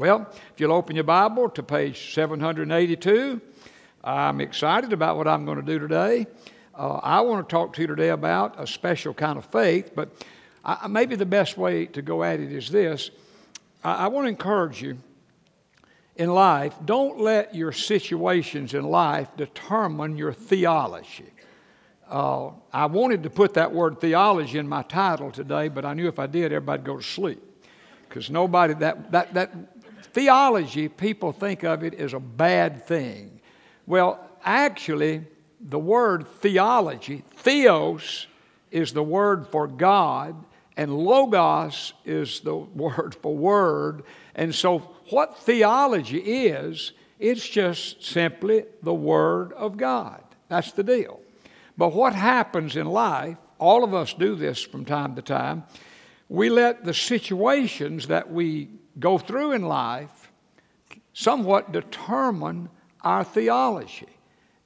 Well, if you'll open your Bible to page 782, I'm excited about what I'm going to do today. Uh, I want to talk to you today about a special kind of faith, but I, maybe the best way to go at it is this. I, I want to encourage you in life, don't let your situations in life determine your theology. Uh, I wanted to put that word theology in my title today, but I knew if I did, everybody'd go to sleep. Because nobody, that, that, that theology, people think of it as a bad thing. Well, actually, the word theology, theos, is the word for God, and logos is the word for word. And so, what theology is, it's just simply the Word of God. That's the deal. But what happens in life, all of us do this from time to time, we let the situations that we go through in life somewhat determine our theology.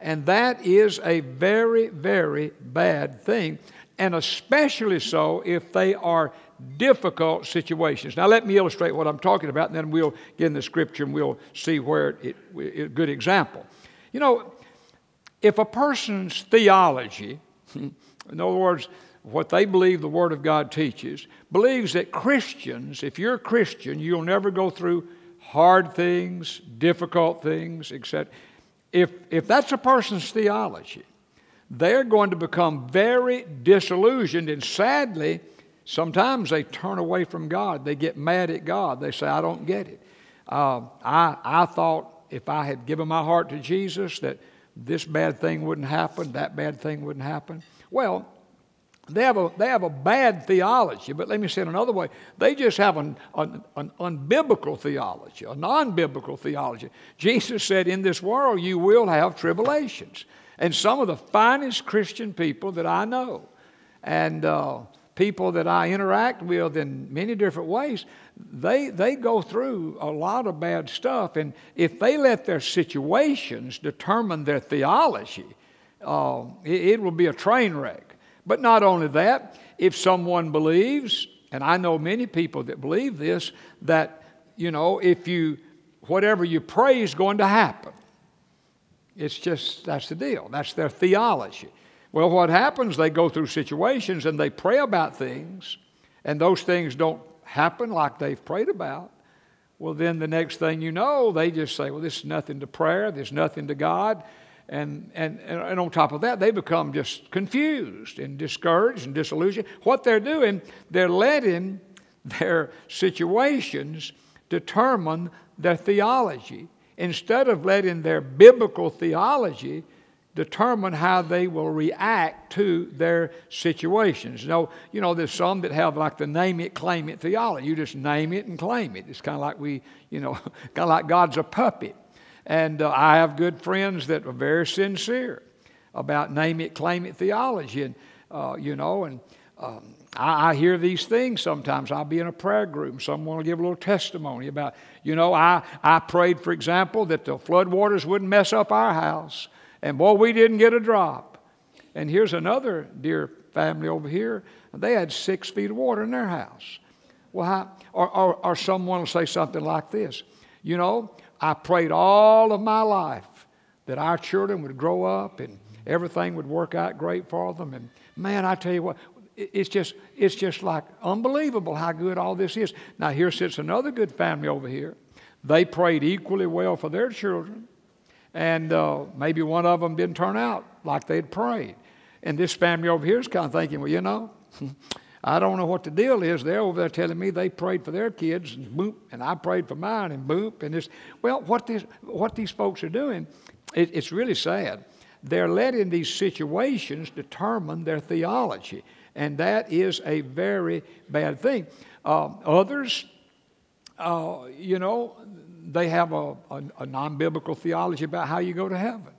And that is a very, very bad thing, and especially so if they are difficult situations. Now, let me illustrate what I'm talking about, and then we'll get in the scripture and we'll see where it, a good example. You know, if a person's theology, in other words, what they believe the Word of God teaches, believes that Christians, if you're a Christian, you'll never go through hard things, difficult things, etc. If, if that's a person's theology, they're going to become very disillusioned, and sadly, Sometimes they turn away from God. They get mad at God. They say, I don't get it. Uh, I, I thought if I had given my heart to Jesus that this bad thing wouldn't happen, that bad thing wouldn't happen. Well, they have a, they have a bad theology, but let me say it another way. They just have an, an, an unbiblical theology, a non biblical theology. Jesus said, In this world you will have tribulations. And some of the finest Christian people that I know. And uh, people that I interact with in many different ways, they, they go through a lot of bad stuff. And if they let their situations determine their theology, uh, it, it will be a train wreck. But not only that, if someone believes, and I know many people that believe this, that, you know, if you, whatever you pray is going to happen. It's just, that's the deal. That's their theology. Well, what happens, they go through situations and they pray about things, and those things don't happen like they've prayed about. Well, then the next thing you know, they just say, Well, this is nothing to prayer, there's nothing to God. And, and, and on top of that, they become just confused and discouraged and disillusioned. What they're doing, they're letting their situations determine their theology instead of letting their biblical theology determine how they will react to their situations. You know, you know, there's some that have like the name it, claim it theology. You just name it and claim it. It's kind of like we, you know, kind of like God's a puppet. And uh, I have good friends that are very sincere about name it, claim it theology. And, uh, you know, and um, I, I, hear these things sometimes. I'll be in a prayer group, and someone will give a little testimony about, you know, I, I prayed, for example, that the floodwaters wouldn't mess up our house. And boy, we didn't get a drop. And here's another dear family over here. They had six feet of water in their house. Well, how, or, or, or someone will say something like this You know, I prayed all of my life that our children would grow up and everything would work out great for them. And man, I tell you what, it's just, it's just like unbelievable how good all this is. Now, here sits another good family over here. They prayed equally well for their children and uh, maybe one of them didn't turn out like they'd prayed. And this family over here is kind of thinking, well, you know, I don't know what the deal is. They're over there telling me they prayed for their kids, and boop, and I prayed for mine, and boop, and this. Well, what these what these folks are doing, it, it's really sad. They're letting these situations determine their theology, and that is a very bad thing. Uh, others, uh, you know, they have a, a, a non biblical theology about how you go to heaven.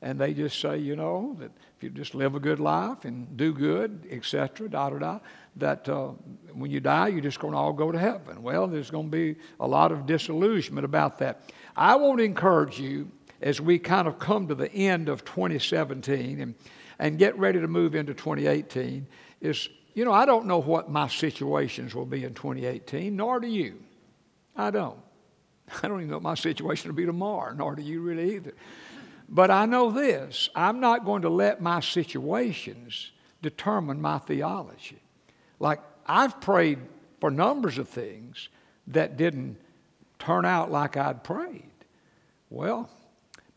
And they just say, you know, that if you just live a good life and do good, etc., da da da, that uh, when you die, you're just going to all go to heaven. Well, there's going to be a lot of disillusionment about that. I want to encourage you as we kind of come to the end of 2017 and, and get ready to move into 2018 is, you know, I don't know what my situations will be in 2018, nor do you. I don't. I don't even know what my situation will be tomorrow, nor do you really either. But I know this I'm not going to let my situations determine my theology. Like, I've prayed for numbers of things that didn't turn out like I'd prayed. Well,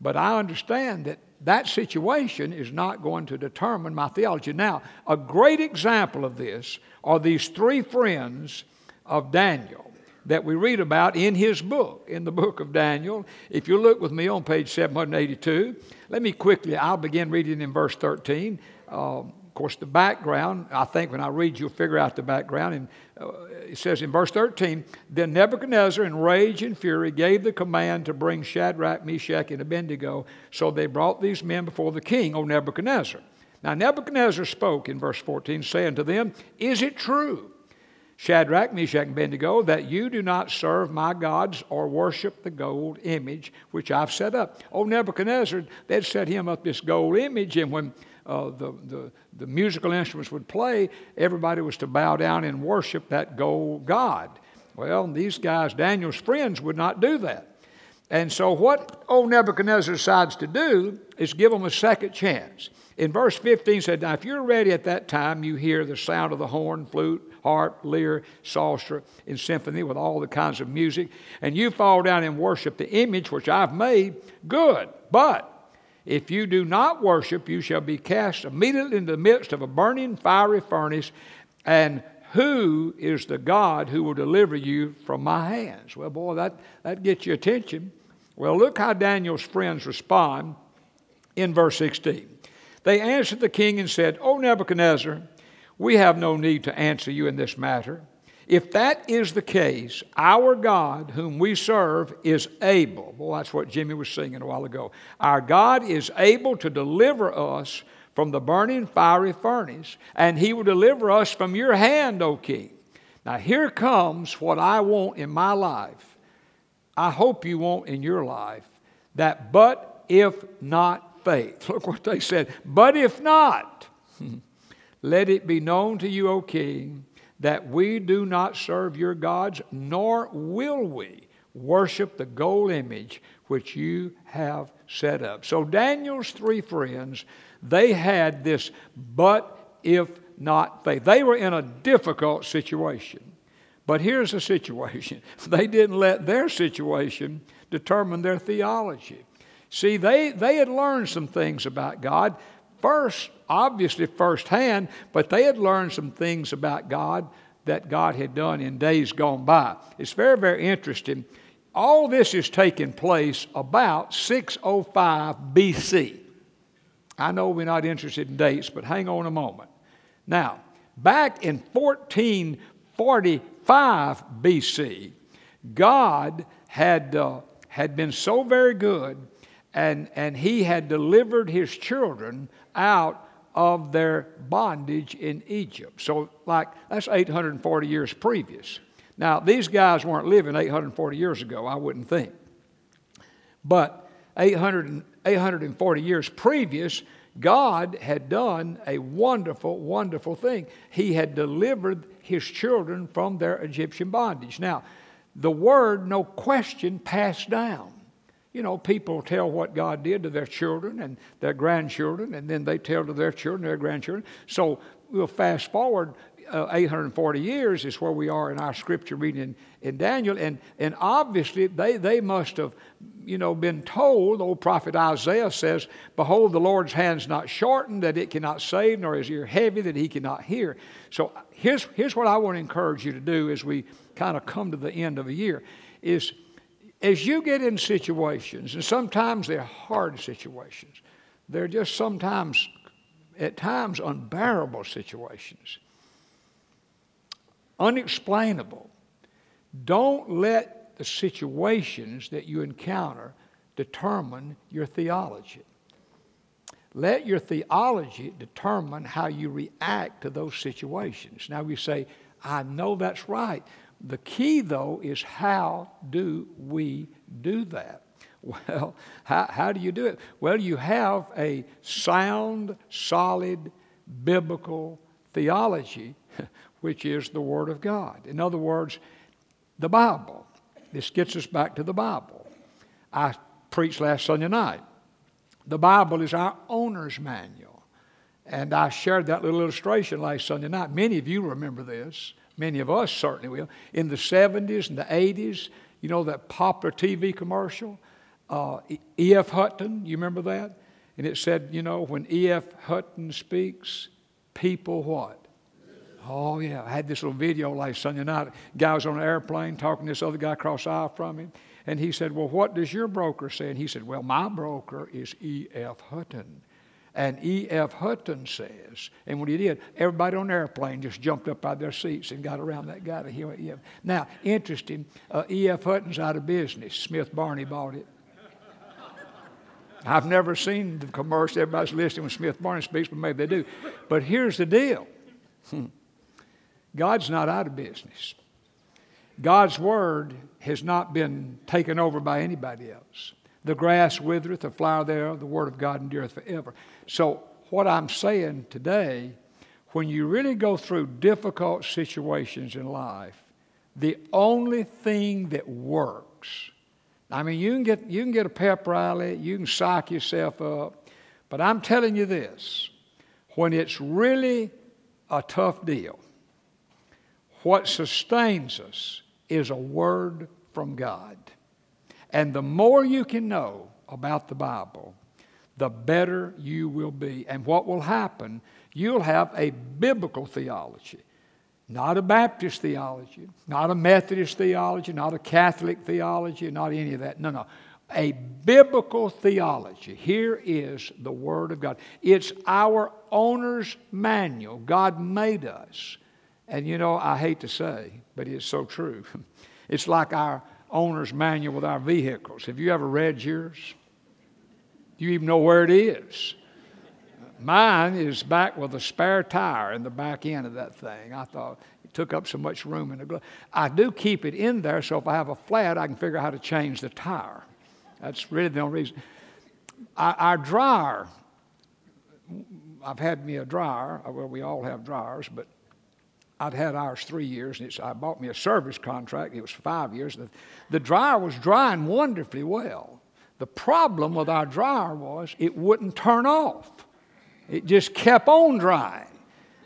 but I understand that that situation is not going to determine my theology. Now, a great example of this are these three friends of Daniel that we read about in his book, in the book of Daniel. If you look with me on page 782, let me quickly, I'll begin reading in verse 13. Um, of course, the background, I think when I read, you'll figure out the background. And uh, it says in verse 13 Then Nebuchadnezzar, in rage and fury, gave the command to bring Shadrach, Meshach, and Abednego. So they brought these men before the king, O Nebuchadnezzar. Now, Nebuchadnezzar spoke in verse 14, saying to them, Is it true, Shadrach, Meshach, and Abednego, that you do not serve my gods or worship the gold image which I've set up? Oh, Nebuchadnezzar, they'd set him up this gold image, and when uh, the, the, the musical instruments would play, everybody was to bow down and worship that gold god. Well, these guys, Daniel's friends, would not do that. And so, what old Nebuchadnezzar decides to do is give them a second chance. In verse 15 said, Now, if you're ready at that time, you hear the sound of the horn, flute, harp, lyre, psalter, and symphony with all the kinds of music, and you fall down and worship the image which I've made, good. But if you do not worship, you shall be cast immediately into the midst of a burning fiery furnace. And who is the God who will deliver you from my hands? Well, boy, that, that gets your attention. Well, look how Daniel's friends respond in verse 16. They answered the king and said, O Nebuchadnezzar, we have no need to answer you in this matter. If that is the case, our God, whom we serve, is able. Well, that's what Jimmy was singing a while ago. Our God is able to deliver us from the burning fiery furnace, and he will deliver us from your hand, O king. Now, here comes what I want in my life. I hope you want in your life that but if not faith. Look what they said. But if not, let it be known to you, O king that we do not serve your gods, nor will we worship the gold image which you have set up. So Daniel's three friends, they had this but if not faith. They were in a difficult situation. But here's the situation they didn't let their situation determine their theology. See, they, they had learned some things about God first, obviously firsthand, but they had learned some things about God that God had done in days gone by. It's very, very interesting. All this is taking place about 605 BC. I know we're not interested in dates, but hang on a moment. Now, back in 1445 BC, God had, uh, had been so very good and, and he had delivered his children out of their bondage in Egypt. So, like, that's 840 years previous. Now, these guys weren't living 840 years ago, I wouldn't think. But 800, 840 years previous, God had done a wonderful, wonderful thing. He had delivered his children from their Egyptian bondage. Now, the word, no question, passed down. You know, people tell what God did to their children and their grandchildren, and then they tell to their children, their grandchildren. So we'll fast forward uh, 840 years is where we are in our scripture reading in, Daniel. And, and obviously, they, they must have, you know, been told, old prophet Isaiah says, Behold, the Lord's hand's not shortened, that it cannot save, nor his ear heavy, that he cannot hear. So here's, here's what I want to encourage you to do as we kind of come to the end of a year, is as you get in situations, and sometimes they're hard situations, they're just sometimes, at times, unbearable situations, unexplainable. Don't let the situations that you encounter determine your theology. Let your theology determine how you react to those situations. Now we say, I know that's right. The key, though, is how do we do that? Well, how, how do you do it? Well, you have a sound, solid, biblical theology, which is the Word of God. In other words, the Bible. this gets us back to the Bible. I preached last Sunday night. The Bible is our owner's manual. And I shared that little illustration last Sunday night. Many of you remember this. Many of us certainly will. In the 70s and the 80s, you know that popular TV commercial? Uh, E.F. Hutton, you remember that? And it said, you know, when E.F. Hutton speaks, people what? Oh, yeah. I had this little video last Sunday night. Guy was on an airplane talking to this other guy across the aisle from him. And he said, Well, what does your broker say? And he said, Well, my broker is E.F. Hutton. And E.F. Hutton says, and when he did, everybody on the airplane just jumped up out of their seats and got around that guy to hear E.F. Now, interesting, uh, E.F. Hutton's out of business. Smith Barney bought it. I've never seen the commercial. Everybody's listening when Smith Barney speaks, but maybe they do. But here's the deal God's not out of business. God's word has not been taken over by anybody else. The grass withereth, the flower thereof, the word of God endureth forever. So, what I'm saying today, when you really go through difficult situations in life, the only thing that works, I mean, you can get, you can get a pep rally, you can psych yourself up, but I'm telling you this when it's really a tough deal, what sustains us is a word from God. And the more you can know about the Bible, the better you will be. And what will happen, you'll have a biblical theology, not a Baptist theology, not a Methodist theology, not a Catholic theology, not any of that. No, no. A biblical theology. Here is the Word of God. It's our owner's manual. God made us. And you know, I hate to say, but it's so true. It's like our owner's manual with our vehicles. Have you ever read yours? Do you even know where it is? Mine is back with a spare tire in the back end of that thing. I thought it took up so much room in the glove. I do keep it in there so if I have a flat, I can figure out how to change the tire. That's really the only reason. Our, dryer, I've had me a dryer. Well, we all have dryers, but I'd had ours three years, and I bought me a service contract. It was five years. The, the dryer was drying wonderfully well. The problem with our dryer was it wouldn't turn off. It just kept on drying.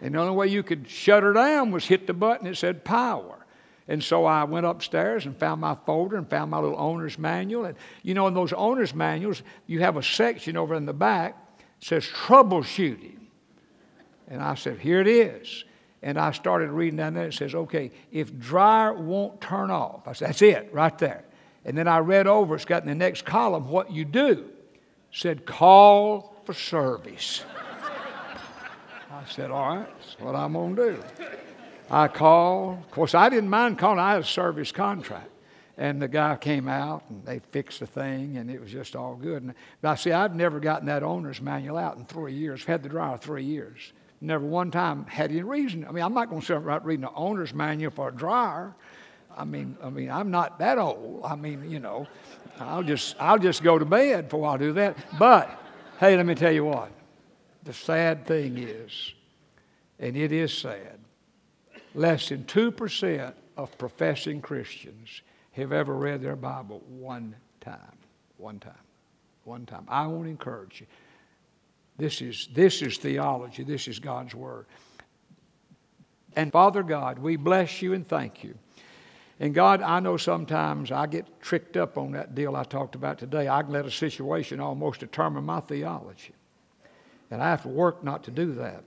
And the only way you could shut her down was hit the button that said power. And so I went upstairs and found my folder and found my little owner's manual. And you know, in those owner's manuals, you have a section over in the back that says troubleshooting. And I said, here it is. And I started reading down there. It says, okay, if dryer won't turn off. I said, that's it, right there. And then I read over, it's got in the next column what you do. It said, call for service. I said, all right, that's what I'm going to do. I called. Of course, I didn't mind calling. I had a service contract. And the guy came out and they fixed the thing and it was just all good. And I see, I've never gotten that owner's manual out in three years. I've had the dryer three years. Never one time had any reason. I mean, I'm not going to sit right reading the owner's manual for a dryer. I mean, I mean, I'm not that old. I mean, you know, I'll just I'll just go to bed before I do that. But hey, let me tell you what. The sad thing is, and it is sad, less than two percent of professing Christians have ever read their Bible one time. One time. One time. I want to encourage you. This is, this is theology. This is God's Word. And Father God, we bless you and thank you. And God, I know sometimes I get tricked up on that deal I talked about today. I can let a situation almost determine my theology. And I have to work not to do that.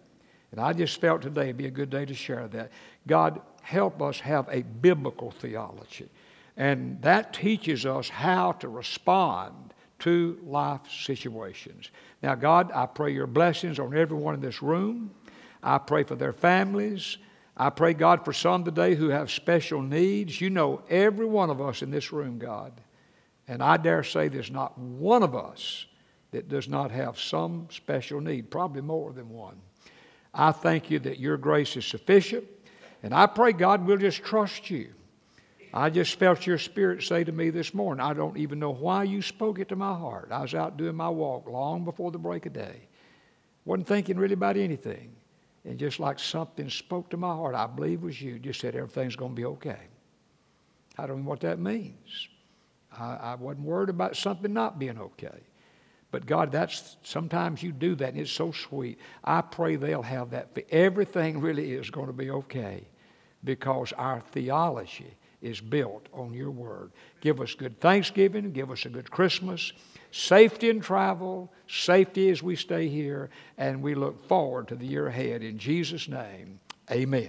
And I just felt today would be a good day to share that. God, help us have a biblical theology. And that teaches us how to respond to life situations. Now, God, I pray your blessings on everyone in this room. I pray for their families. I pray, God, for some today who have special needs. You know every one of us in this room, God. And I dare say there's not one of us that does not have some special need, probably more than one. I thank you that your grace is sufficient. And I pray, God, we'll just trust you. I just felt your spirit say to me this morning, I don't even know why you spoke it to my heart. I was out doing my walk long before the break of day. Wasn't thinking really about anything. And just like something spoke to my heart, I believe it was you, just said everything's going to be okay. I don't know what that means. I, I wasn't worried about something not being okay. But God, that's sometimes you do that and it's so sweet. I pray they'll have that. Everything really is going to be okay because our theology is built on your word. Give us good Thanksgiving, give us a good Christmas, safety in travel, safety as we stay here, and we look forward to the year ahead. In Jesus' name, amen.